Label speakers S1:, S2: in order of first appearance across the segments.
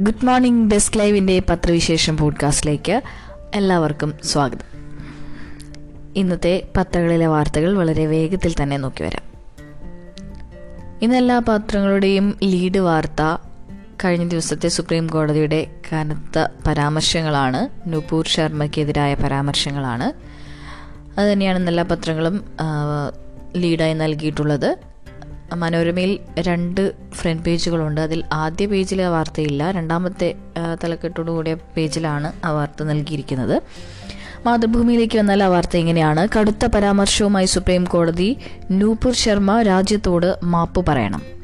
S1: Good morning desk ലൈവിന്റെ പത്രവിശേഷം പോഡ്കാസ്റ്റിലേക്ക് എല്ലാവർക്കും സ്വാഗതം. ഇന്നത്തെ പത്രങ്ങളിലെ വാർത്തകൾ വളരെ വേഗത്തിൽ തന്നെ നോക്കി വരാം. ഇന്ന് എല്ലാ പത്രങ്ങളുടെയും ലീഡ് വാർത്ത കഴിഞ്ഞ ദിവസത്തെ സുപ്രീം കോടതിയുടെ കനത്ത പരാമർശങ്ങളാണ്. നുപൂർ ശർമ്മയ്ക്കെതിരായ പരാമർശങ്ങളാണ്. അതുതന്നെയാണ് ഇന്നെല്ലാ പത്രങ്ങളും ലീഡായി നൽകിയിട്ടുള്ളത്. മനോരമയിൽ രണ്ട് ഫ്രണ്ട് പേജുകളുണ്ട് അതിൽ ആദ്യ പേജിൽ ആ വാർത്തയില്ല. രണ്ടാമത്തെ തലക്കെട്ടോട് കൂടിയ പേജിലാണ് ആ വാർത്ത നൽകിയിരിക്കുന്നത്. മാതൃഭൂമിയിലേക്ക് വന്നാൽ ആ വാർത്ത ഇങ്ങനെയാണ്. കടുത്ത പരാമർശവുമായി സുപ്രീം കോടതി നൂപുർ ശർമ്മ രാജ്യത്തോട് മാപ്പ് പറയണം.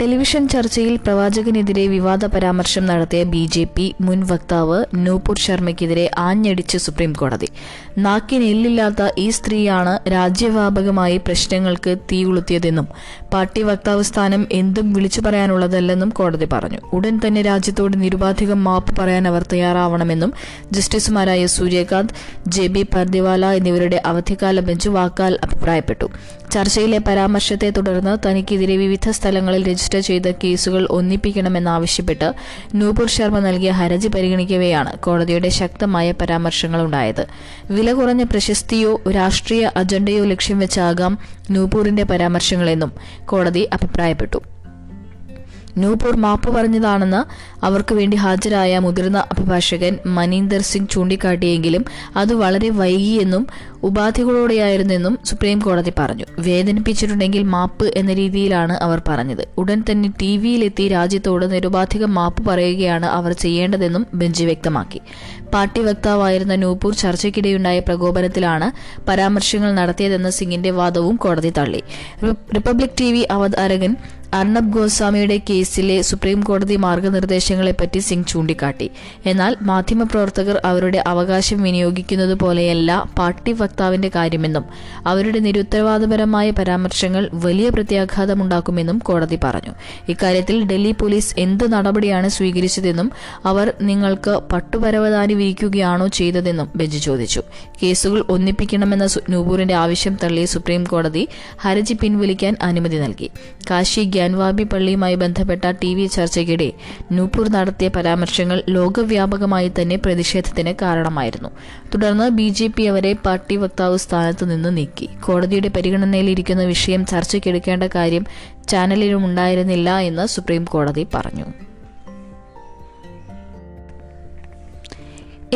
S1: ടെലിവിഷൻ ചർച്ചയിൽ പ്രവാചകനെതിരെ വിവാദ പരാമർശം നടത്തിയ ബി ജെ പി മുൻ വക്താവ് നൂപുർ ശർമ്മയ്ക്കെതിരെ ആഞ്ഞടിച്ച് സുപ്രീം കോടതി. നാക്കിന് ഈ സ്ത്രീയാണ് രാജ്യവ്യാപകമായി പ്രശ്നങ്ങൾക്ക് തീ കൊളുത്തിയതെന്നും പാർട്ടി വക്താവ് സ്ഥാനം എന്തും വിളിച്ചു പറയാനുള്ളതല്ലെന്നും കോടതി പറഞ്ഞു. ഉടൻ തന്നെ രാജ്യത്തോട് നിരുപാധികം മാപ്പ് പറയാൻ അവർ തയ്യാറാവണമെന്നും ജസ്റ്റിസുമാരായ സൂര്യകാന്ത് ജെ ബി പർദിവാല എന്നിവരുടെ അവധിക്കാല ബെഞ്ച് വാക്കാൽ അഭിപ്രായപ്പെട്ടു. ചർച്ചയിലെ പരാമർശത്തെ തുടർന്ന് തനിക്കെതിരെ വിവിധ സ്ഥലങ്ങളിൽ രജിസ്റ്റർ ചെയ്ത കേസുകൾ ഒന്നിപ്പിക്കണമെന്നാവശ്യപ്പെട്ട് നൂപുർ ശർമ്മ നൽകിയ ഹർജി പരിഗണിക്കവെയാണ് കോടതിയുടെ ശക്തമായ പരാമർശങ്ങളുണ്ടായത്. വില കുറഞ്ഞ പ്രശസ്തിയോ രാഷ്ട്രീയ അജണ്ടയോ ലക്ഷ്യം വെച്ചാകാം നൂപൂറിന്റെ പരാമർശങ്ങളെന്നും കോടതി അഭിപ്രായപ്പെട്ടു. നൂപൂർ മാപ്പ് പറഞ്ഞതാണെന്ന് അവർക്ക് വേണ്ടി ഹാജരായ മുതിർന്ന അഭിഭാഷകൻ മനീന്ദർ സിംഗ് ചൂണ്ടിക്കാട്ടിയെങ്കിലും അത് വളരെ വൈകിയെന്നും ഉപാധികളോടെയായിരുന്നെന്നും സുപ്രീം കോടതി പറഞ്ഞു. വേദനിപ്പിച്ചിട്ടുണ്ടെങ്കിൽ മാപ്പ് എന്ന രീതിയിലാണ് അവർ പറഞ്ഞത്. ഉടൻ തന്നെ ടി വിയിലെത്തി രാജ്യത്തോട് നിരുപാധികം മാപ്പ് പറയുകയാണ് അവർ ചെയ്യേണ്ടതെന്നും ബെഞ്ച് വ്യക്തമാക്കി. പാർട്ടി വക്താവായിരുന്ന നൂപൂർ ചർച്ചയ്ക്കിടെയുണ്ടായ പ്രകോപനത്തിലാണ് പരാമർശങ്ങൾ നടത്തിയതെന്ന സിംഗിന്റെ വാദവും കോടതി തള്ളി. റിപ്പബ്ലിക് ടി വി അവതാരകൻ അർണബ് ഗോസ്വാമിയുടെ കേസിലെ സുപ്രീം കോടതി മാർഗനിർദ്ദേശങ്ങളെപ്പറ്റി സിംഗ് ചൂണ്ടിക്കാട്ടി. എന്നാൽ മാധ്യമപ്രവർത്തകർ അവരുടെ അവകാശം വിനിയോഗിക്കുന്നത് പോലെയല്ല പാർട്ടി വക്താവിന്റെ കാര്യമെന്നും അവരുടെ നിരുത്തരവാദപരമായ പരാമർശങ്ങൾ വലിയ പ്രത്യാഘാതമുണ്ടാക്കുമെന്നും കോടതി പറഞ്ഞു. ഇക്കാര്യത്തിൽ ഡൽഹി പോലീസ് എന്ത് നടപടിയാണ് സ്വീകരിച്ചതെന്നും അവർ നിങ്ങൾക്ക് പട്ടുപരവതാനി വിരിക്കുകയാണോ ചെയ്തതെന്നും ബെഞ്ച് ചോദിച്ചു. കേസുകൾ ഒന്നിപ്പിക്കണമെന്ന നൂപൂറിന്റെ ആവശ്യം തള്ളിയ സുപ്രീം കോടതി ഹർജി പിൻവലിക്കാൻ അനുമതി നൽകി. കാശി ഗ്യാൻവാബി പള്ളിയുമായി ബന്ധപ്പെട്ട ടി വി ചർച്ചയ്ക്കിടെ നൂപൂർ നടത്തിയ പരാമർശങ്ങൾ ലോകവ്യാപകമായി തന്നെ പ്രതിഷേധത്തിന് കാരണമായിരുന്നു. തുടർന്ന് ബി ജെ പി അവരെ പാർട്ടി വക്താവ് സ്ഥാനത്ത് നിന്ന് നീക്കി. കോടതിയുടെ പരിഗണനയിലിരിക്കുന്ന വിഷയം ചർച്ചയ്ക്കെടുക്കേണ്ട കാര്യം ചാനലിലും ഉണ്ടായിരുന്നില്ല എന്ന് സുപ്രീം കോടതി പറഞ്ഞു.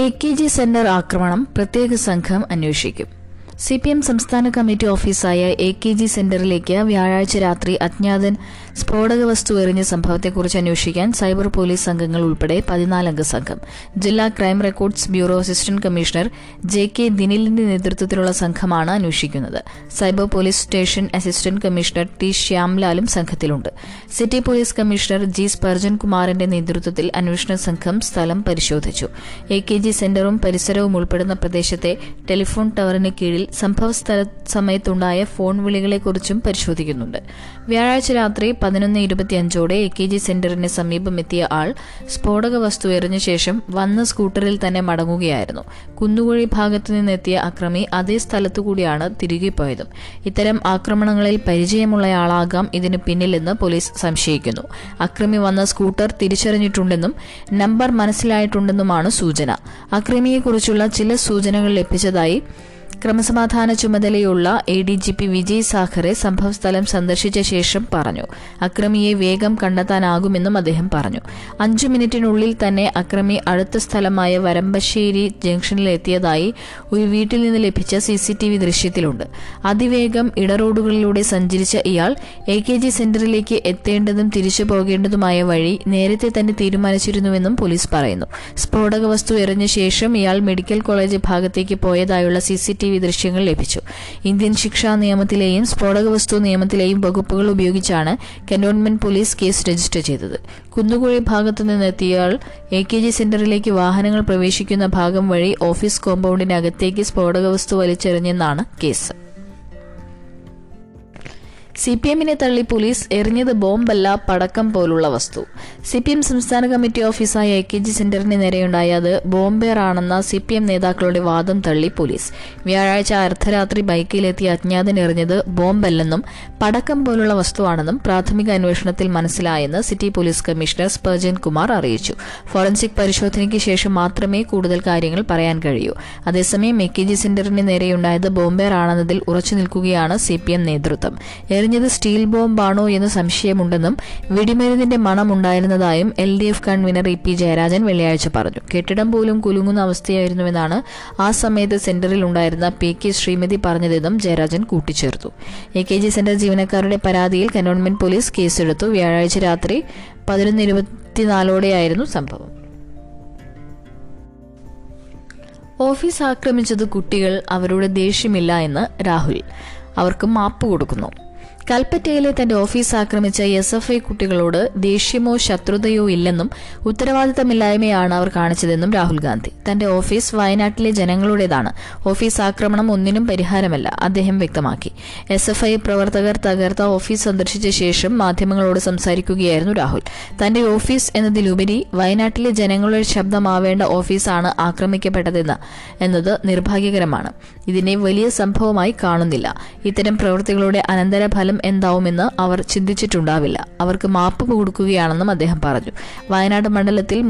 S1: എ കെ ജി സെന്റർ ആക്രമണം പ്രത്യേക സംഘം അന്വേഷിക്കും. സി പി എം സംസ്ഥാന കമ്മിറ്റി ഓഫീസായ എ കെ ജി സെന്ററിലേക്ക് വ്യാഴാഴ്ച രാത്രി അജ്ഞാതൻ സ്ഫോടക വസ്തു എറിഞ്ഞ സംഭവത്തെക്കുറിച്ച് അന്വേഷിക്കാൻ സൈബർ പോലീസ് സംഘങ്ങൾ ഉൾപ്പെടെ പതിനാലംഗ സംഘം. ജില്ലാ crime records bureau assistant commissioner J K ദിനിലിന്റെ നേതൃത്വത്തിലുള്ള സംഘമാണ് അന്വേഷിക്കുന്നത്. Cyber police station assistant commissioner T ശ്യാംലാലും സംഘത്തിലുണ്ട്. City police commissioner G Spurgeon കുമാറിന്റെ നേതൃത്വത്തിൽ അന്വേഷണ സംഘം സ്ഥലം പരിശോധിച്ചു. എ കെ ജി സെന്ററും പരിസരവും ഉൾപ്പെടുന്ന പ്രദേശത്തെ ടെലിഫോൺ ടവറിന് കീഴിൽ സംഭവ സ്ഥല സമയത്തുണ്ടായ ഫോൺ വിളികളെക്കുറിച്ചും പരിശോധിക്കുന്നുണ്ട്. വ്യാഴാഴ്ച രാത്രി പതിനൊന്ന് ഇരുപത്തിയഞ്ചോടെ എ കെ ജി സെന്ററിന് സമീപം എത്തിയ ആൾ സ്ഫോടക വസ്തു എറിഞ്ഞ ശേഷം വന്ന സ്കൂട്ടറിൽ തന്നെ മടങ്ങുകയായിരുന്നു. കുന്നുകുഴി ഭാഗത്തു നിന്നെത്തിയ അക്രമി അതേ സ്ഥലത്തുകൂടിയാണ് തിരികെ പോയതും. ഇത്തരം ആക്രമണങ്ങളിൽ പരിചയമുള്ളയാളാകാം ഇതിന് പിന്നിലെന്ന് പോലീസ് സംശയിക്കുന്നു. അക്രമി വന്ന സ്കൂട്ടർ തിരിച്ചറിഞ്ഞിട്ടുണ്ടെന്നും നമ്പർ മനസ്സിലായിട്ടുണ്ടെന്നുമാണ് സൂചന. അക്രമിയെക്കുറിച്ചുള്ള ചില സൂചനകൾ ലഭിച്ചതായി ക്രമസമാധാന ചുമതലയുള്ള A D G P Vijay Sakhare സംഭവസ്ഥലം സന്ദർശിച്ച ശേഷം പറഞ്ഞു. അക്രമിയെ വേഗം കണ്ടെത്താനാകുമെന്നും അദ്ദേഹം പറഞ്ഞു. അഞ്ചു മിനിറ്റിനുള്ളിൽ തന്നെ അക്രമി അടുത്ത സ്ഥലമായ വരമ്പശ്ശേരി ജംഗ്ഷനിലെത്തിയതായി ഒരു വീട്ടിൽ നിന്ന് ലഭിച്ച സി സി ടി വി ദൃശ്യത്തിലുണ്ട്. അതിവേഗം ഇടറോഡുകളിലൂടെ സഞ്ചരിച്ച ഇയാൾ എ കെ ജി സെന്ററിലേക്ക് എത്തേണ്ടതും തിരിച്ചു പോകേണ്ടതുമായ വഴി നേരത്തെ തന്നെ തീരുമാനിച്ചിരുന്നുവെന്നും പോലീസ് പറയുന്നു. സ്ഫോടക വസ്തു എറിഞ്ഞ ശേഷം ഇയാൾ മെഡിക്കൽ കോളേജ് ഭാഗത്തേക്ക് പോയതായുള്ള സി വി ദൃശ്യങ്ങൾ ലഭിച്ചു. ഇന്ത്യൻ ശിക്ഷാ നിയമത്തിലെയും സ്ഫോടക വസ്തു നിയമത്തിലെയും വകുപ്പുകൾ ഉപയോഗിച്ചാണ് കന്റോൺമെന്റ് പോലീസ് കേസ് രജിസ്റ്റർ ചെയ്തത്. കുന്നുകുഴി ഭാഗത്തു നിന്നെത്തിയാൽ എ കെ ജി സെന്ററിലേക്ക് വാഹനങ്ങൾ പ്രവേശിക്കുന്ന ഭാഗം വഴി ഓഫീസ് കോമ്പൗണ്ടിനകത്തേക്ക് സ്ഫോടക വസ്തു വലിച്ചെറിഞ്ഞെന്നാണ് കേസ്. സി പി എമ്മിനെ തള്ളി പോലീസ് എറിഞ്ഞത് ബോംബല്ല പടക്കം പോലുള്ള വസ്തു. സി പി എം സംസ്ഥാന കമ്മിറ്റി ഓഫീസായ എ കെ ജി സെന്ററിന് നേരെയുണ്ടായത് ബോംബേറാണെന്ന സി പി എം നേതാക്കളുടെ വാദം തള്ളി പോലീസ്. വ്യാഴാഴ്ച അർദ്ധരാത്രി ബൈക്കിലെത്തിയ അജ്ഞാതൻ എറിഞ്ഞത് ബോംബല്ലെന്നും പടക്കം പോലുള്ള വസ്തുവാണെന്നും പ്രാഥമിക അന്വേഷണത്തിൽ മനസ്സിലായെന്ന് city police commissioner Spurgeon Kumar അറിയിച്ചു. ഫോറൻസിക് പരിശോധനയ്ക്ക് ശേഷം മാത്രമേ കൂടുതൽ കാര്യങ്ങൾ പറയാൻ കഴിയൂ. അതേസമയം എ കെ ജി സെന്ററിന് നേരെയുണ്ടായത് ബോംബേറാണെന്നതിൽ ഉറച്ചു നിൽക്കുകയാണ് സി പി എം നേതൃത്വം എറിഞ്ഞത് സ്റ്റീൽ ബോംബാണോ എന്ന് സംശയമുണ്ടെന്നും വെടിമരുന്നിന്റെ മണമുണ്ടായിരുന്നതായും L D F convener E P Jayarajan വെള്ളിയാഴ്ച പറഞ്ഞു. കെട്ടിടം പോലും കുലുങ്ങുന്ന അവസ്ഥയായിരുന്നുവെന്നാണ് ആ സമയത്ത് സെന്ററിൽ ഉണ്ടായിരുന്ന പി കെ ശ്രീമതി പറഞ്ഞതെന്നും ജയരാജൻ കൂട്ടിച്ചേർത്തു. എ കെ ജി സെന്റർ ജീവനക്കാരുടെ പരാതിയിൽ കന്റോൺമെന്റ് പോലീസ് കേസെടുത്തു. വ്യാഴാഴ്ച രാത്രി പതിനൊന്ന് ഇരുപത്തിനാലോടെയായിരുന്നു സംഭവം. ഓഫീസ് ആക്രമിച്ചത് കുട്ടികൾ അവരുടെ ദേഷ്യമില്ല എന്ന് രാഹുൽ. അവർക്ക് മാപ്പ് കൊടുക്കുന്നു. കൽപ്പറ്റയിലെ തന്റെ ഓഫീസ് ആക്രമിച്ച എസ് എഫ് ഐ കുട്ടികളോട് ദേഷ്യമോ ശത്രുതയോ ഇല്ലെന്നും ഉത്തരവാദിത്തമില്ലായ്മയാണ് അവർ കാണിച്ചതെന്നും രാഹുൽ ഗാന്ധി. തന്റെ ഓഫീസ് വയനാട്ടിലെ ജനങ്ങളുടേതാണ്. ഓഫീസ് ആക്രമണം ഒന്നിനും പരിഹാരമല്ല അദ്ദേഹം വ്യക്തമാക്കി. എസ് എഫ് ഐ പ്രവർത്തകർ തകർത്ത ഓഫീസ് സന്ദർശിച്ച ശേഷം മാധ്യമങ്ങളോട് സംസാരിക്കുകയായിരുന്നു രാഹുൽ. തന്റെ ഓഫീസ് എന്നതിലുപരി വയനാട്ടിലെ ജനങ്ങളുടെ ശബ്ദമാവേണ്ട ഓഫീസാണ് ആക്രമിക്കപ്പെട്ടതെന്ന് എന്നത് നിർഭാഗ്യകരമാണ്. ഇതിനെ വലിയ സംഭവമായി കാണുന്നില്ല. ഇത്തരം പ്രവൃത്തികളുടെ അനന്തരഫലം എന്താവുമെന്ന് അവർ ചിന്തിച്ചിട്ടുണ്ടാവില്ല. അവർക്ക് മാപ്പ് കൊടുക്കുകയാണെന്നും അദ്ദേഹം പറഞ്ഞു. വയനാട് മണ്ഡലത്തിൽ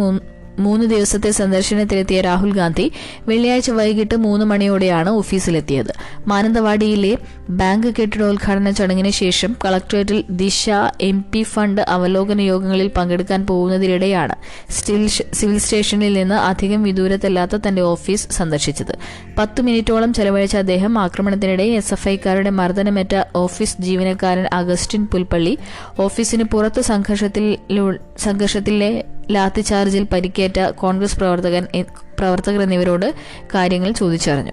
S1: മൂന്ന് ദിവസത്തെ സന്ദർശനത്തിലെത്തിയ രാഹുൽ ഗാന്ധി വെള്ളിയാഴ്ച വൈകിട്ട് മൂന്ന് മണിയോടെയാണ് ഓഫീസിലെത്തിയത്. മാനന്തവാടിയിലെ ബാങ്ക് കെട്ടിടോദ്ഘാടന ചടങ്ങിന് ശേഷം കളക്ടറേറ്റിൽ ദിശ എം പി ഫണ്ട് അവലോകന യോഗങ്ങളിൽ പങ്കെടുക്കാൻ പോകുന്നതിനിടെയാണ് സിവിൽ സ്റ്റേഷനിൽ നിന്ന് അധികം വിദൂരത്തല്ലാത്ത തന്റെ ഓഫീസ് സന്ദർശിച്ചത്. പത്ത് മിനിറ്റോളം ചെലവഴിച്ച അദ്ദേഹം ആക്രമണത്തിനിടെ എസ് എഫ് ഐക്കാരുടെ മർദ്ദനമേറ്റ ഓഫീസ് ജീവനക്കാരൻ അഗസ്റ്റിൻ പുൽപ്പള്ളി ഓഫീസിന് പുറത്ത് സംഘർഷത്തിൽ സംഘർഷത്തിലെ ലാത്തിചാർജിൽ പരിക്കേറ്റ കോൺഗ്രസ് പ്രവർത്തകൻ പ്രവർത്തകർ എന്നിവരോട് കാര്യങ്ങൾ ചോദിച്ചറിഞ്ഞു.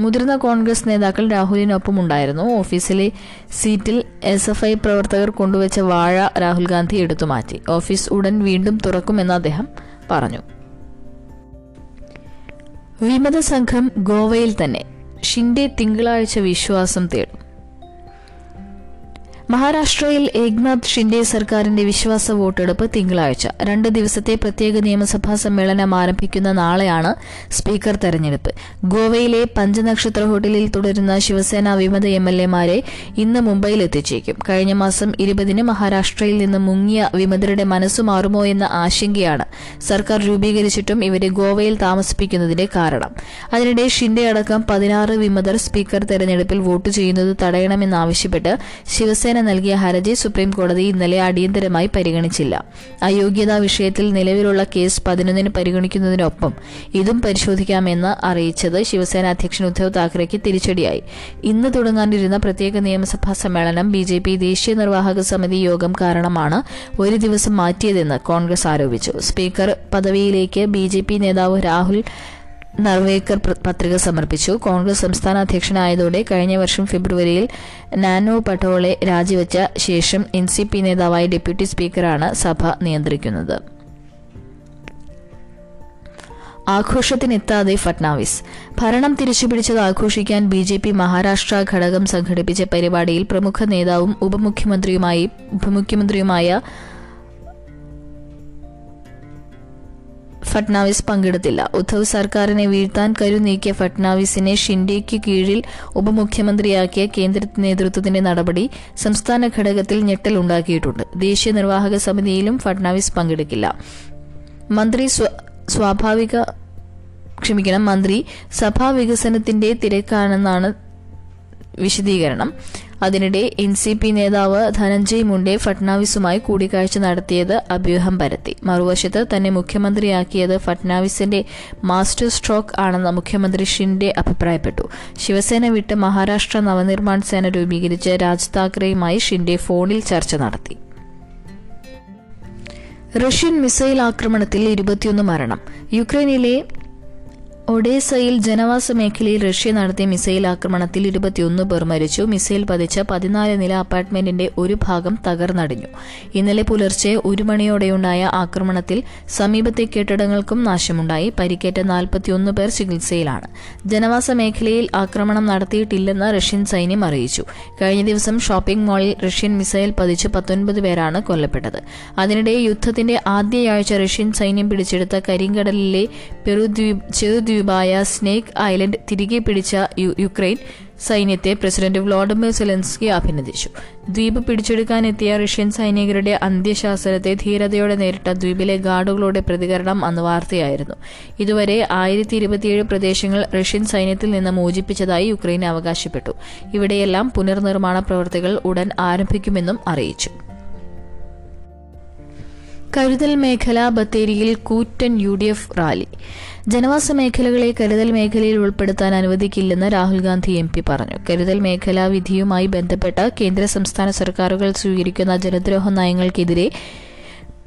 S1: മുതിർന്ന കോൺഗ്രസ് നേതാക്കൾ രാഹുലിനൊപ്പം ഉണ്ടായിരുന്നു ഓഫീസിലെ സീറ്റിൽ എസ് എഫ് ഐ പ്രവർത്തകർ കൊണ്ടുവച്ച വാഴ രാഹുൽ ഗാന്ധി എടുത്തു മാറ്റി. ഓഫീസ് ഉടൻ വീണ്ടും തുറക്കുമെന്ന് അദ്ദേഹം പറഞ്ഞു. വിമത സംഘം ഗോവയിൽ തന്നെ. ഷിൻഡെ തിങ്കളാഴ്ച വിശ്വാസം തേടും. മഹാരാഷ്ട്രയിൽ ഏക്നാഥ് ഷിൻഡെ സർക്കാരിന്റെ വിശ്വാസ വോട്ടെടുപ്പ് തിങ്കളാഴ്ച. രണ്ട് ദിവസത്തെ പ്രത്യേക നിയമസഭാ സമ്മേളനം ആരംഭിക്കുന്ന നാളെയാണ് സ്പീക്കർ തെരഞ്ഞെടുപ്പ്. ഗോവയിലെ പഞ്ചനക്ഷത്ര ഹോട്ടലിൽ തുടരുന്ന ശിവസേന വിമത എം എൽ എമാരെ ഇന്ന് മുംബൈയിൽ എത്തിച്ചേക്കും. കഴിഞ്ഞ മാസം ഇരുപതിന് മഹാരാഷ്ട്രയിൽ നിന്ന് മുങ്ങിയ വിമതരുടെ മനസ്സു മാറുമോ എന്ന ആശങ്കയാണ് സർക്കാർ രൂപീകരിച്ചിട്ടും ഇവരെ ഗോവയിൽ താമസിപ്പിക്കുന്നതിന്റെ കാരണം. അതിനിടെ ഷിൻഡെ അടക്കം പതിനാറ് വിമതർ സ്പീക്കർ തെരഞ്ഞെടുപ്പിൽ വോട്ട് ചെയ്യുന്നത് തടയണമെന്നാവശ്യപ്പെട്ട് ശിവസേന നൽകിയ ഹർജി സുപ്രീം കോടതി ഇന്നലെ അടിയന്തരമായി പരിഗണിച്ചില്ല. അയോഗ്യതാ വിഷയത്തിൽ നിലവിലുള്ള കേസ് പതിനൊന്നിന് പരിഗണിക്കുന്നതിനൊപ്പം ഇതും പരിശോധിക്കാമെന്ന് അറിയിച്ചത് ശിവസേന അധ്യക്ഷൻ ഉദ്ധവ് താക്കറെക്ക് തിരിച്ചടിയായി. ഇന്ന് തുടങ്ങാനിരുന്ന പ്രത്യേക നിയമസഭാ സമ്മേളനം ബി ജെ പി ദേശീയ നിർവാഹക സമിതി യോഗം കാരണമാണ് ഒരു ദിവസം മാറ്റിയതെന്ന് കോൺഗ്രസ് ആരോപിച്ചു. സ്പീക്കർ പദവിയിലേക്ക് ബി നേതാവ് രാഹുൽ നർവേക്കർ പത്രിക സമർപ്പിച്ചു. കോൺഗ്രസ് സംസ്ഥാന അധ്യക്ഷനായതോടെ കഴിഞ്ഞ വർഷം ഫെബ്രുവരിയിൽ നാനോ പട്ടോളെ രാജിവെച്ച ശേഷം എൻ സി പി നേതാവായ ഡെപ്യൂട്ടി സ്പീക്കറാണ് സഭ നിയന്ത്രിക്കുന്നത്. ആഘോഷത്തിനെത്താതെ ഫട്നാവിസ്. ഭരണം തിരിച്ചുപിടിച്ചത് ആഘോഷിക്കാൻ ബി ജെ പി മഹാരാഷ്ട്ര ഘടകം സംഘടിപ്പിച്ച പരിപാടിയിൽ പ്രമുഖ നേതാവും ഉപമുഖ്യമന്ത്രിയുമായി ഉപമുഖ്യമന്ത്രിയുമായ ഫട്നാവിസ് പങ്കെടുത്തില്ല. ഉദ്ധവ് സർക്കാരിനെ വീഴ്ത്താൻ കരുനീക്കിയ ഫട്നാവിസിനെ ഷിൻഡെയ്ക്ക് കീഴിൽ ഉപമുഖ്യമന്ത്രിയാക്കിയ കേന്ദ്ര നേതൃത്വത്തിന്റെ നടപടി സംസ്ഥാന ഘടകത്തിൽ ഞെട്ടലുണ്ടാക്കിയിട്ടുണ്ട് ദേശീയ നിർവാഹക സമിതിയിലും ഫട്നാവിസ് പങ്കെടുക്കില്ല. മന്ത്രി സ്വാഭാവിക ക്ഷമിക്കണം മന്ത്രി സഭാ വികസനത്തിന്റെ തിരക്കാണെന്നാണ് വിശദീകരണം. അതിനിടെ എൻ സി പി നേതാവ് ധനഞ്ജയ് മുണ്ടെ ഫട്നാവിസുമായി കൂടിക്കാഴ്ച നടത്തിയത് അഭ്യൂഹം പരത്തി. മറുവശത്ത് തന്നെ മുഖ്യമന്ത്രിയാക്കിയത് ഫട്നാവിസിന്റെ മാസ്റ്റർ സ്ട്രോക്ക് ആണെന്ന് മുഖ്യമന്ത്രി ഷിൻഡെ അഭിപ്രായപ്പെട്ടു. ശിവസേന വിട്ട് മഹാരാഷ്ട്ര നവനിർമ്മാൺ സേന രൂപീകരിച്ച് രാജ് താക്കറെയുമായി ഷിൻഡെ ഫോണിൽ ചർച്ച നടത്തി. റഷ്യൻ മിസൈൽ ആക്രമണത്തിൽ ഇരുപത്തിയൊന്ന് മരണം. യുക്രൈനിലെ ഒഡേസയിൽ ജനവാസ മേഖലയിൽ റഷ്യ നടത്തിയ മിസൈൽ ആക്രമണത്തിൽ ഇരുപത്തിയൊന്ന് പേർ മരിച്ചു. മിസൈൽ പതിച്ച പതിനാല് നില അപ്പാർട്ട്മെന്റിന്റെ ഒരു ഭാഗം തകർന്നടിഞ്ഞു. ഇന്നലെ പുലർച്ചെ ഒരു മണിയോടെയുണ്ടായ ആക്രമണത്തിൽ സമീപത്തെ കെട്ടിടങ്ങൾക്കും നാശമുണ്ടായി. പരിക്കേറ്റ നാൽപ്പത്തിയൊന്ന് പേർ ചികിത്സയിലാണ്. ജനവാസ മേഖലയിൽ ആക്രമണം നടത്തിയിട്ടില്ലെന്ന് റഷ്യൻ സൈന്യം അറിയിച്ചു. കഴിഞ്ഞ ദിവസം ഷോപ്പിംഗ് മാളിൽ റഷ്യൻ മിസൈൽ പതിച്ച് പത്തൊൻപത് പേരാണ് കൊല്ലപ്പെട്ടത്. അതിനിടെ യുദ്ധത്തിന്റെ ആദ്യയാഴ്ച റഷ്യൻ സൈന്യം പിടിച്ചെടുത്ത കരിങ്കടലിലെ പെറുദ്വീപ് ചെറുദ്വീപായ സ്നേക്ക് ഐലൻഡ് തിരികെ പിടിച്ച യുക്രൈൻ സൈന്യത്തെ പ്രസിഡന്റ് വ്ളാഡിമിർ സെലൻസ്കി അഭിനന്ദിച്ചു. ദ്വീപ് പിടിച്ചെടുക്കാനെത്തിയ റഷ്യൻ സൈനികരുടെ അന്ത്യശാസനത്തെ ധീരതയോടെ നേരിട്ട ദ്വീപിലെ ഗാർഡുകളുടെ പ്രതികരണം അന്ന് വാർത്തയായിരുന്നു. ഇതുവരെ ആയിരത്തി ഇരുപത്തിയേഴ് പ്രദേശങ്ങൾ റഷ്യൻ സൈന്യത്തിൽ നിന്ന് മോചിപ്പിച്ചതായി യുക്രൈൻ അവകാശപ്പെട്ടു. ഇവിടെയെല്ലാം പുനർനിർമ്മാണ പ്രവൃത്തികൾ ഉടൻ ആരംഭിക്കുമെന്നും അറിയിച്ചു. കരുതൽ മേഖല ബത്തേരിയിൽ കൂറ്റൻ യു ഡി എഫ് റാലി. ജനവാസ മേഖലകളെ കരുതൽ മേഖലയിൽ ഉൾപ്പെടുത്താൻ അനുവദിക്കില്ലെന്ന് രാഹുൽ ഗാന്ധി എം പി പറഞ്ഞു. കരുതൽ മേഖലാ വിധിയുമായി ബന്ധപ്പെട്ട കേന്ദ്ര സംസ്ഥാന സർക്കാരുകൾ സ്വീകരിക്കുന്ന ജനദ്രോഹ നയങ്ങൾക്കെതിരെ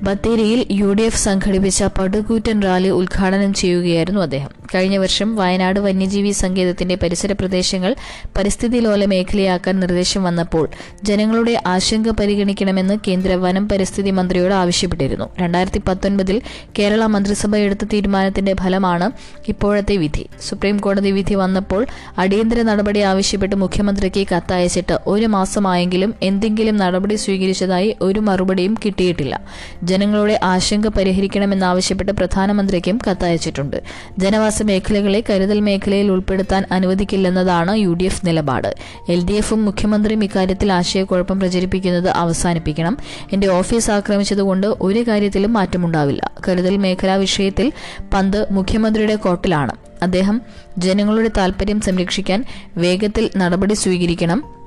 S1: ബത്തേരിയിൽ യു ഡി എഫ് സംഘടിപ്പിച്ച പടുകൂറ്റൻ റാലി ഉദ്ഘാടനം ചെയ്യുകയായിരുന്നു അദ്ദേഹം. കഴിഞ്ഞ വർഷം വയനാട് വന്യജീവി സങ്കേതത്തിന്റെ പരിസര പ്രദേശങ്ങൾ പരിസ്ഥിതി ലോല മേഖലയാക്കാൻ നിർദ്ദേശം വന്നപ്പോൾ ജനങ്ങളുടെ ആശങ്ക പരിഗണിക്കണമെന്ന് കേന്ദ്ര വനം പരിസ്ഥിതി മന്ത്രിയോട് ആവശ്യപ്പെട്ടിരുന്നു. രണ്ടായിരത്തി പത്തൊൻപതിൽ കേരള മന്ത്രിസഭ എടുത്ത തീരുമാനത്തിന്റെ ഫലമാണ് ഇപ്പോഴത്തെ വിധി. സുപ്രീം കോടതി വിധി വന്നപ്പോൾ അടിയന്തര നടപടി ആവശ്യപ്പെട്ട് മുഖ്യമന്ത്രിക്ക് കത്തയച്ചിട്ട് ഒരു മാസമായെങ്കിലും എന്തെങ്കിലും നടപടി സ്വീകരിച്ചതായി ഒരു മറുപടിയും കിട്ടിയിട്ടില്ല. ജനങ്ങളുടെ ആശങ്ക പരിഹരിക്കണമെന്നാവശ്യപ്പെട്ട് പ്രധാനമന്ത്രിക്കും കത്തയച്ചിട്ടുണ്ട്. ജനവാസ മേഖലകളെ കരുതൽ മേഖലയിൽ ഉൾപ്പെടുത്താൻ അനുവദിക്കില്ലെന്നതാണ് യു ഡി എഫ് നിലപാട്. എൽ ഡി എഫും മുഖ്യമന്ത്രിയും ഇക്കാര്യത്തിൽ ആശയക്കുഴപ്പം പ്രചരിപ്പിക്കുന്നത് അവസാനിപ്പിക്കണം. എന്റെ ഓഫീസ് ആക്രമിച്ചതുകൊണ്ട് ഒരു കാര്യത്തിലും മാറ്റമുണ്ടാവില്ല. കരുതൽ മേഖലാ വിഷയത്തിൽ പന്ത് മുഖ്യമന്ത്രിയുടെ കോട്ടിലാണ്. അദ്ദേഹം ജനങ്ങളുടെ താൽപര്യം സംരക്ഷിക്കാൻ വേഗത്തിൽ നടപടി സ്വീകരിക്കണം.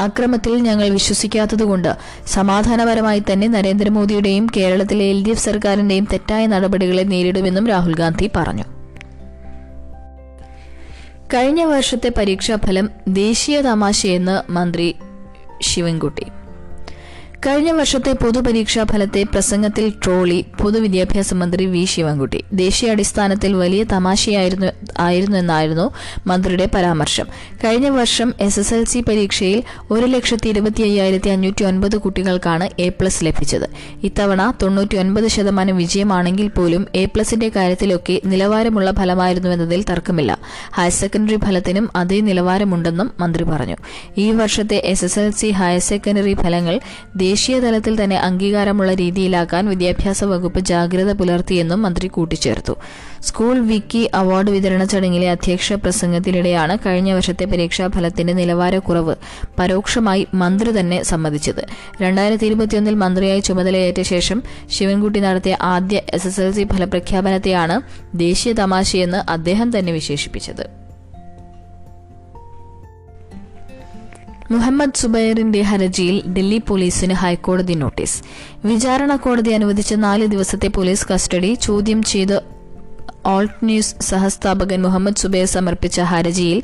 S1: അക്രമത്തിൽ ഞങ്ങൾ വിശ്വസിക്കാത്തതുകൊണ്ട് സമാധാനപരമായി തന്നെ നരേന്ദ്രമോദിയുടെയും കേരളത്തിലെ എൽ ഡി എഫ് സർക്കാരിന്റെയും തെറ്റായ നടപടികളെ നേരിടുമെന്നും രാഹുൽ ഗാന്ധി പറഞ്ഞു. കഴിഞ്ഞ വർഷത്തെ പരീക്ഷാഫലം ദേശീയ തമാശയെന്ന് മന്ത്രി ശിവൻകുട്ടി. കഴിഞ്ഞ വർഷത്തെ പൊതുപരീക്ഷാ ഫലത്തെ പ്രസംഗത്തിൽ ട്രോളി പൊതുവിദ്യാഭ്യാസ മന്ത്രി വി ശിവൻകുട്ടി. ദേശീയാടിസ്ഥാനത്തിൽ വലിയ തമാശയായിരുന്നു ആയിരുന്നു എന്നായിരുന്നു മന്ത്രിയുടെ പരാമർശം. കഴിഞ്ഞ വർഷം എസ് എസ് എൽ സി പരീക്ഷയിൽ ഒരു ലക്ഷത്തി ഇരുപത്തി അയ്യായിരത്തി അഞ്ഞൂറ്റി ഒൻപത് കുട്ടികൾക്കാണ് എ പ്ലസ് ലഭിച്ചത്. ഇത്തവണ തൊണ്ണൂറ്റി ഒൻപത് ശതമാനം വിജയമാണെങ്കിൽ പോലും എ പ്ലസിന്റെ കാര്യത്തിലൊക്കെ നിലവാരമുള്ള ഫലമായിരുന്നുവെന്നതിൽ തർക്കമില്ല. ഹയർ സെക്കൻഡറി ഫലത്തിനും അതേ നിലവാരമുണ്ടെന്നും മന്ത്രി പറഞ്ഞു. ഈ വർഷത്തെ S S L C higher secondary ഫലങ്ങൾ ദേശീയ തലത്തിൽ തന്നെ അംഗീകാരമുള്ള രീതിയിലാക്കാൻ വിദ്യാഭ്യാസ വകുപ്പ് ജാഗ്രത പുലർത്തിയെന്നും മന്ത്രി കൂട്ടിച്ചേർത്തു. സ്കൂൾ വിക്കി അവാർഡ് വിതരണ ചടങ്ങിലെ അധ്യക്ഷ പ്രസംഗത്തിനിടെയാണ് കഴിഞ്ഞ വർഷത്തെ പരീക്ഷാ ഫലത്തിന്റെ നിലവാരക്കുറവ് പരോക്ഷമായി മന്ത്രി തന്നെ സമ്മതിച്ചത്. രണ്ടായിരത്തി ഇരുപത്തിയൊന്നിൽ മന്ത്രിയായി ചുമതലയേറ്റ ശേഷം ശിവൻകുട്ടി നടത്തിയ ആദ്യ എസ് എസ് എൽ സി ഫലപ്രഖ്യാപനത്തെയാണ് ദേശീയ തമാശയെന്ന് അദ്ദേഹം തന്നെ വിശേഷിപ്പിച്ചത്. മുഹമ്മദ് സുബൈറിന്റെ ഹർജിയിൽ ഡൽഹി പോലീസിന് ഹൈക്കോടതി നോട്ടീസ്. വിചാരണ കോടതി അനുവദിച്ച നാല് ദിവസത്തെ പോലീസ് കസ്റ്റഡി ചോദ്യം ചെയ്ത് ഓൾട്ട് ന്യൂസ് സഹസ്ഥാപകൻ മുഹമ്മദ് സുബൈർ സമർപ്പിച്ച ഹർജിയിൽ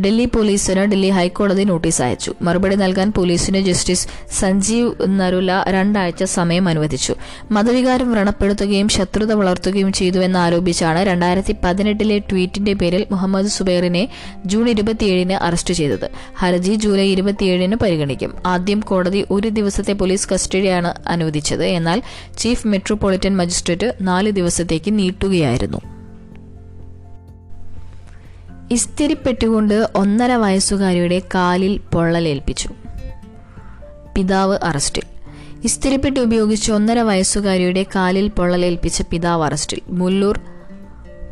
S1: ഡൽഹി പോലീസിന് ഡൽഹി ഹൈക്കോടതി നോട്ടീസ് അയച്ചു. മറുപടി നൽകാൻ പോലീസിന് ജസ്റ്റിസ് സഞ്ജീവ് നരുല രണ്ടാഴ്ച സമയം അനുവദിച്ചു. മതവികാരം വ്രണപ്പെടുത്തുകയും ശത്രുത വളർത്തുകയും ചെയ്തുവെന്ന് ആരോപിച്ചാണ് രണ്ടായിരത്തി പതിനെട്ടിലെ ട്വീറ്റിന്റെ പേരിൽ മുഹമ്മദ് സുബൈറിനെ ജൂൺ ഇരുപത്തിയേഴിന് അറസ്റ്റ് ചെയ്തത്. ഹർജി ജൂലൈ ഇരുപത്തിയേഴിന് പരിഗണിക്കും. ആദ്യം കോടതി ഒരു ദിവസത്തെ പോലീസ് കസ്റ്റഡിയാണ് അനുവദിച്ചത്. എന്നാൽ ചീഫ് മെട്രോപൊളിറ്റൻ മജിസ്ട്രേറ്റ് നാല് ദിവസത്തേക്ക് നീട്ടുകയായിരുന്നു. ഇസ്തിരിപ്പെട്ടുകൊണ്ട് ഒന്നര വയസ്സുകാരിയുടെ കാലിൽ പൊള്ളലേൽപ്പിച്ചു. പിതാവ് അറസ്റ്റിൽ. ഇസ്തിരിപ്പെട്ടി ഉപയോഗിച്ച് ഒന്നര വയസ്സുകാരിയുടെ കാലിൽ പൊള്ളലേൽപ്പിച്ച പിതാവ് അറസ്റ്റിൽ. മുല്ലൂർ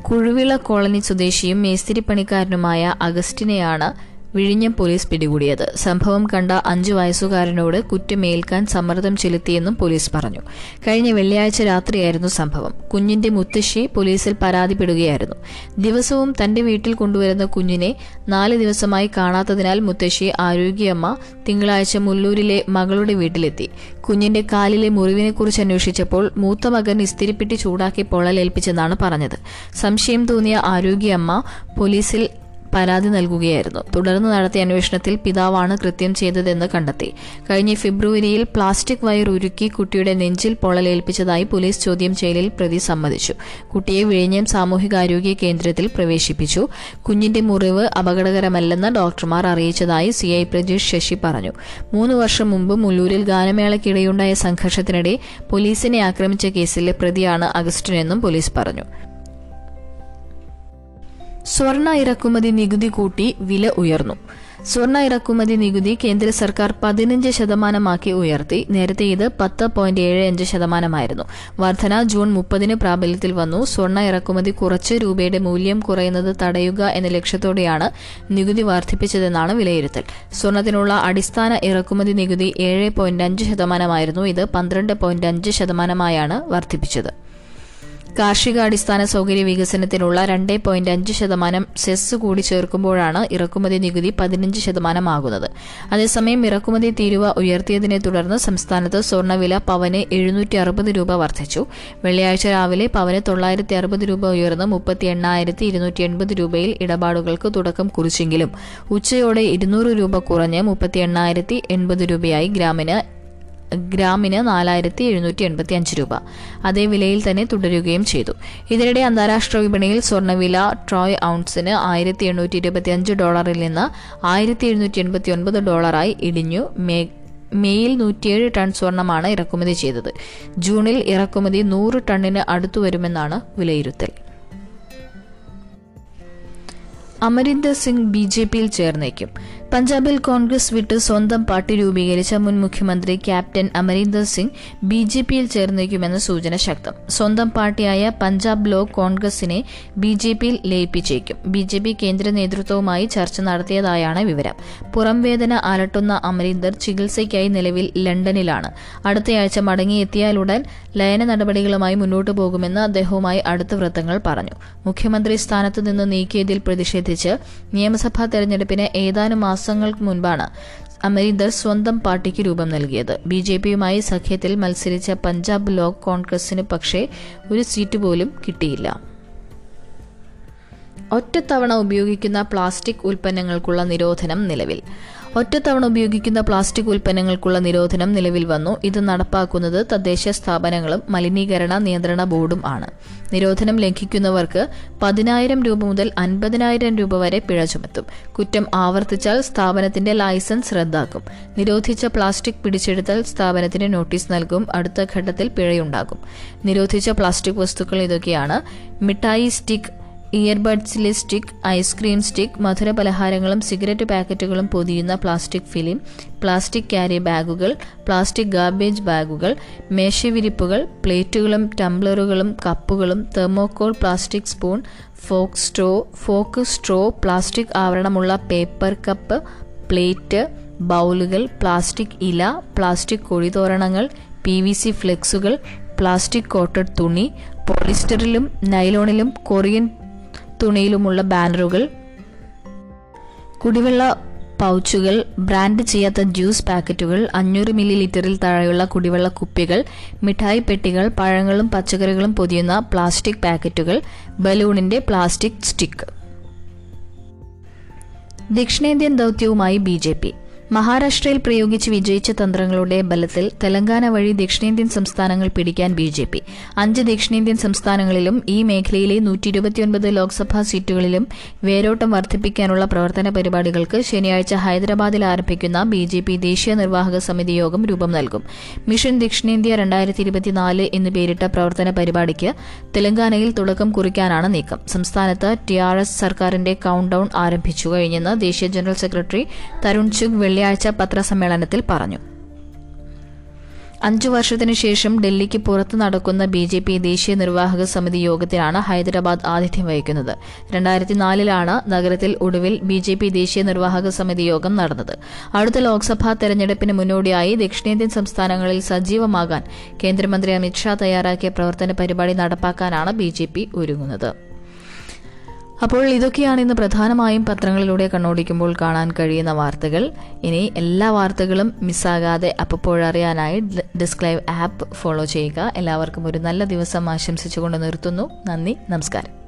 S1: കുഴുവിള കോളനി സ്വദേശിയും മേസ്തിരിപ്പണിക്കാരനുമായ അഗസ്റ്റിനെയാണ് വിഴിഞ്ഞം പോലീസ് പിടികൂടിയത്. സംഭവം കണ്ട അഞ്ചു വയസ്സുകാരനോട് കുറ്റമേൽക്കാൻ സമ്മർദ്ദം ചെലുത്തിയെന്നും പോലീസ് പറഞ്ഞു. കഴിഞ്ഞ വെള്ളിയാഴ്ച രാത്രിയായിരുന്നു സംഭവം. കുഞ്ഞിന്റെ മുത്തശ്ശി പോലീസിൽ പരാതിപ്പെടുകയായിരുന്നു. ദിവസവും തന്റെ വീട്ടിൽ കൊണ്ടുവരുന്ന കുഞ്ഞിനെ നാല് ദിവസമായി കാണാത്തതിനാൽ മുത്തശ്ശി ആരോഗ്യമ്മ തിങ്കളാഴ്ച മുല്ലൂരിലെ മകളുടെ വീട്ടിലെത്തി. കുഞ്ഞിന്റെ കാലിലെ മുറിവിനെക്കുറിച്ച് അന്വേഷിച്ചപ്പോൾ മൂത്ത മകൻ ഇസ്തിരിപ്പെട്ടി ചൂടാക്കി പൊള്ളലേൽപ്പിച്ചെന്നാണ് പറഞ്ഞത്. സംശയം തോന്നിയ ആരോഗ്യമ്മ പോലീസിൽ പരാതി നൽകുകയായിരുന്നു. തുടർന്ന് നടത്തിയ അന്വേഷണത്തിൽ പിതാവാണ് കൃത്യം ചെയ്തതെന്ന് കണ്ടെത്തി. കഴിഞ്ഞ ഫെബ്രുവരിയിൽ പ്ലാസ്റ്റിക് വയർ ഉരുക്കി കുട്ടിയുടെ നെഞ്ചിൽ പൊള്ളലേൽപ്പിച്ചതായി പോലീസ് ചോദ്യം ചെയ്യലിൽ പ്രതി സമ്മതിച്ചു. കുട്ടിയെ വിഴിഞ്ഞം സാമൂഹികാരോഗ്യ കേന്ദ്രത്തിൽ പ്രവേശിപ്പിച്ചു. കുഞ്ഞിന്റെ മുറിവ് അപകടകരമല്ലെന്ന് ഡോക്ടർമാർ അറിയിച്ചതായി സി ഐ പ്രജീഷ് ശശി പറഞ്ഞു. മൂന്ന് വർഷം മുമ്പ് മുല്ലൂരിൽ ഗാനമേളയ്ക്കിടെയുണ്ടായ സംഘർഷത്തിനിടെ പോലീസിനെ ആക്രമിച്ച കേസിലെ പ്രതിയാണ് അഗസ്റ്റിനെന്നും പോലീസ് പറഞ്ഞു. സ്വർണ ഇറക്കുമതി നികുതി കൂട്ടി വില ഉയർന്നു. സ്വർണ ഇറക്കുമതി നികുതി കേന്ദ്ര സർക്കാർ പതിനഞ്ച് ശതമാനമാക്കി ഉയർത്തി. നേരത്തെ ഇത് പത്ത് പോയിന്റ് ഏഴ് അഞ്ച് ശതമാനമായിരുന്നു. വർധന ജൂൺ മുപ്പതിന് പ്രാബല്യത്തിൽ വന്നു. സ്വർണ ഇറക്കുമതി കുറച്ച് രൂപയുടെ മൂല്യം കുറയുന്നത് തടയുക എന്ന ലക്ഷ്യത്തോടെയാണ് നികുതി വർദ്ധിപ്പിച്ചതെന്നാണ് വിലയിരുത്തൽ. സ്വർണത്തിനുള്ള അടിസ്ഥാന ഇറക്കുമതി നികുതി ഏഴ് പോയിന്റ് അഞ്ച് ശതമാനമായിരുന്നു. ഇത് പന്ത്രണ്ട് പോയിന്റ് അഞ്ച് ശതമാനമായാണ് വർദ്ധിപ്പിച്ചത്. കാർഷികാടിസ്ഥാന സൗകര്യ വികസനത്തിനുള്ള രണ്ട് പോയിന്റ് അഞ്ച് ശതമാനം സെസ് കൂടി ചേർക്കുമ്പോഴാണ് ഇറക്കുമതി നികുതി പതിനഞ്ച് ശതമാനമാകുന്നത്. അതേസമയം ഇറക്കുമതി തീരുവ ഉയർത്തിയതിനെ തുടർന്ന് സംസ്ഥാനത്ത് സ്വർണവില പവന് എഴുന്നൂറ്റി അറുപത് രൂപ വർദ്ധിച്ചു. വെള്ളിയാഴ്ച രാവിലെ പവന് തൊള്ളായിരത്തി അറുപത് രൂപ ഉയർന്ന് മുപ്പത്തി എണ്ണായിരത്തി ഇരുന്നൂറ്റി എൺപത് രൂപയിൽ ഇടപാടുകൾക്ക് തുടക്കം കുറിച്ചെങ്കിലും ഉച്ചയോടെ ഇരുന്നൂറ് രൂപ കുറഞ്ഞ് മുപ്പത്തി എണ്ണായിരത്തി എൺപത് രൂപയായി ഗ്രാമിന് ഗ്രാമിന് നാലായിരത്തി എഴുന്നൂറ്റി എൺപത്തി അഞ്ച് രൂപ. അതേ വിലയിൽ തന്നെ തുടരുകയും ചെയ്തു. ഇതിനിടെ അന്താരാഷ്ട്ര വിപണിയിൽ സ്വർണവില ട്രോയ് ഔൺസിന് ആയിരത്തി എണ്ണൂറ്റി ഇരുപത്തി അഞ്ച് ഡോളറിൽ നിന്ന് ആയിരത്തി എഴുന്നൂറ്റി എൺപത്തി ഒൻപത് ഡോളറായി ഇടിഞ്ഞു. മേ മെയിൽ നൂറ്റിയേഴ് ടൺ സ്വർണമാണ് ഇറക്കുമതി ചെയ്തത്. ജൂണിൽ ഇറക്കുമതി നൂറ് ടണ്ണിന് അടുത്തു വരുമെന്നാണ് വിലയിരുത്തൽ. അമരീന്ദർ സിംഗ് ബി ജെ പിയിൽ ചേർന്നേക്കും. പഞ്ചാബിൽ കോൺഗ്രസ് വിട്ട് സ്വന്തം പാർട്ടി രൂപീകരിച്ച മുൻ മുഖ്യമന്ത്രി captain Amarinder Singh B J പിയിൽ ചേർന്നേക്കുമെന്ന സൂചന ശക്തം. സ്വന്തം പാർട്ടിയായ പഞ്ചാബ് ബ്ലോക്ക് കോൺഗ്രസിനെ ബി ജെ പിയിൽ ലയിപ്പിച്ചേക്കും. ബി ജെ പി കേന്ദ്ര നേതൃത്വവുമായി ചർച്ച നടത്തിയതായാണ് വിവരം. പുറംവേദന അലട്ടുന്ന അമരീന്ദർ ചികിത്സയ്ക്കായി നിലവിൽ ലണ്ടനിലാണ്. അടുത്തയാഴ്ച മടങ്ങിയെത്തിയാലുടൻ ലയന നടപടികളുമായി മുന്നോട്ടു പോകുമെന്ന് അദ്ദേഹവുമായി അടുത്ത വൃത്തങ്ങൾ പറഞ്ഞു. മുഖ്യമന്ത്രി സ്ഥാനത്ത് നിന്ന് നീക്കിയതിൽ പ്രതിഷേധിച്ച് നിയമസഭാ തെരഞ്ഞെടുപ്പിന് ഏതാനും മാസങ്ങൾക്ക് മുൻപാണ് അമരീന്ദർ സ്വന്തം പാർട്ടിക്ക് രൂപം നൽകിയത്. ബി ജെ പിയുമായി സഖ്യത്തിൽ മത്സരിച്ച പഞ്ചാബ് ബ്ലോക്ക് കോൺഗ്രസിന് പക്ഷേ ഒരു സീറ്റ് പോലും കിട്ടിയില്ല. ഒറ്റത്തവണ ഉപയോഗിക്കുന്ന പ്ലാസ്റ്റിക് ഉൽപ്പന്നങ്ങൾക്കുള്ള നിരോധനം നിലവിൽ. ഒറ്റത്തവണ ഉപയോഗിക്കുന്ന പ്ലാസ്റ്റിക് ഉൽപ്പന്നങ്ങൾക്കുള്ള നിരോധനം നിലവിൽ വന്നു. ഇത് നടപ്പാക്കുന്നത് തദ്ദേശ സ്ഥാപനങ്ങളും മലിനീകരണ നിയന്ത്രണ ബോർഡും ആണ്. നിരോധനം ലംഘിക്കുന്നവർക്ക് പതിനായിരം രൂപ മുതൽ അൻപതിനായിരം രൂപ വരെ പിഴ ചുമത്തും. കുറ്റം ആവർത്തിച്ചാൽ സ്ഥാപനത്തിന്റെ ലൈസൻസ് റദ്ദാക്കും. നിരോധിച്ച പ്ലാസ്റ്റിക് പിടിച്ചെടുത്താൽ സ്ഥാപനത്തിന് നോട്ടീസ് നൽകും. അടുത്ത ഘട്ടത്തിൽ പിഴയുണ്ടാകും. നിരോധിച്ച പ്ലാസ്റ്റിക് വസ്തുക്കൾ ഇതൊക്കെയാണ്. മിഠായി സ്റ്റിക്ക് ഇയർബഡ്സിലെ ലിസ്റ്റിക് ഐസ്ക്രീം സ്റ്റിക്ക് മധുര പലഹാരങ്ങളും സിഗരറ്റ് പാക്കറ്റുകളും പൊതിയുന്ന പ്ലാസ്റ്റിക് ഫിലിം പ്ലാസ്റ്റിക് ക്യാരി ബാഗുകൾ പ്ലാസ്റ്റിക് ഗാർബേജ് ബാഗുകൾ മേശവിരിപ്പുകൾ പ്ലേറ്റുകളും ടംബ്ലറുകളും കപ്പുകളും thermocol plastic spoon fork straw fork straw plastic ആവരണമുള്ള paper cup plate ബൗളുകൾ പ്ലാസ്റ്റിക് ഇല പ്ലാസ്റ്റിക് കൊടിതോരണങ്ങൾ പി വി സി ഫ്ലെക്സുകൾ പ്ലാസ്റ്റിക് കോട്ടഡ് തുണി പോളിസ്റ്ററിലും നൈലോണിലും കൊറിയൻ തുണിയിലുമുള്ള ബാനറുകൾ കുടിവെള്ള പൗച്ചുകൾ ബ്രാൻഡ് ചെയ്യാത്ത ജ്യൂസ് പാക്കറ്റുകൾ അഞ്ഞൂറ് മില്ലി ലിറ്ററിൽ താഴെയുള്ള കുടിവെള്ള കുപ്പികൾ മിഠായി പെട്ടികൾ പഴങ്ങളും പച്ചക്കറികളും പൊതിയുന്ന പ്ലാസ്റ്റിക് പാക്കറ്റുകൾ ബലൂണിന്റെ പ്ലാസ്റ്റിക് സ്റ്റിക്ക്. ദക്ഷിണേന്ത്യൻ ദൗത്യവുമായി ബി ജെ പി. മഹാരാഷ്ട്രയിൽ പ്രയോഗിച്ച് വിജയിച്ച തന്ത്രങ്ങളുടെ ബലത്തിൽ തെലങ്കാന വഴി ദക്ഷിണേന്ത്യൻ സംസ്ഥാനങ്ങൾ പിടിക്കാൻ ബി ജെ പി. അഞ്ച് ദക്ഷിണേന്ത്യൻ സംസ്ഥാനങ്ങളിലും ഈ മേഖലയിലെ നൂറ്റി ഇരുപത്തിയൊൻപത് ലോക്സഭാ സീറ്റുകളിലും വേരോട്ടം വർദ്ധിപ്പിക്കാനുള്ള പ്രവർത്തന പരിപാടികൾക്ക് ശനിയാഴ്ച ഹൈദരാബാദിൽ ആരംഭിക്കുന്ന ബി ജെ പി ദേശീയ നിർവാഹക സമിതി യോഗം രൂപം നൽകും. മിഷൻ ദക്ഷിണേന്ത്യ രണ്ടായിരത്തി ഇരുപത്തിനാല് എന്ന് പേരിട്ട പ്രവർത്തന പരിപാടിക്ക് തെലങ്കാനയിൽ തുടക്കം കുറിക്കാനാണ് നീക്കം. സംസ്ഥാനത്ത് ടി ആർ എസ് സർക്കാരിന്റെ കൌണ്ട് ഡൌൺ ആരംഭിച്ചു. കഴിഞ്ഞെന്ന് ദേശീയ ജനറൽ സെക്രട്ടറി തരുൺ ചുഗ് വെള്ളിയാഴ്ച പത്രസമ്മേളനത്തിൽ പറഞ്ഞു. അഞ്ചു വർഷത്തിനു ശേഷം ഡൽഹിക്ക് പുറത്ത് നടക്കുന്ന ബി ജെ പി ദേശീയ നിർവാഹക സമിതി യോഗത്തിലാണ് ഹൈദരാബാദ് ആതിഥ്യം വഹിക്കുന്നത്. രണ്ടായിരത്തി നാലിലാണ് നഗരത്തിൽ ഒടുവിൽ ബി ജെ പി ദേശീയ നിർവാഹക സമിതി യോഗം നടന്നത്. അടുത്ത ലോക്സഭാ തെരഞ്ഞെടുപ്പിന് മുന്നോടിയായി ദക്ഷിണേന്ത്യൻ സംസ്ഥാനങ്ങളിൽ സജീവമാകാൻ കേന്ദ്രമന്ത്രി അമിത്ഷാ തയ്യാറാക്കിയ പ്രവർത്തന പരിപാടി നടപ്പാക്കാനാണ് ബി ഒരുങ്ങുന്നത്. അപ്പോൾ ഇതൊക്കെയാണ് ഇന്ന് പ്രധാനമായും പത്രങ്ങളിലൂടെ കണ്ണോടിക്കുമ്പോൾ കാണാൻ കഴിയുന്ന വാർത്തകൾ. ഇനി എല്ലാ വാർത്തകളും മിസ്സാകാതെ അപ്പോഴറിയാനായി ഡിസ്ക് ലൈവ് ആപ്പ് ഫോളോ ചെയ്യുക. എല്ലാവർക്കും ഒരു നല്ല ദിവസം ആശംസിച്ചുകൊണ്ട് നിർത്തുന്നു. നന്ദി നമസ്കാരം.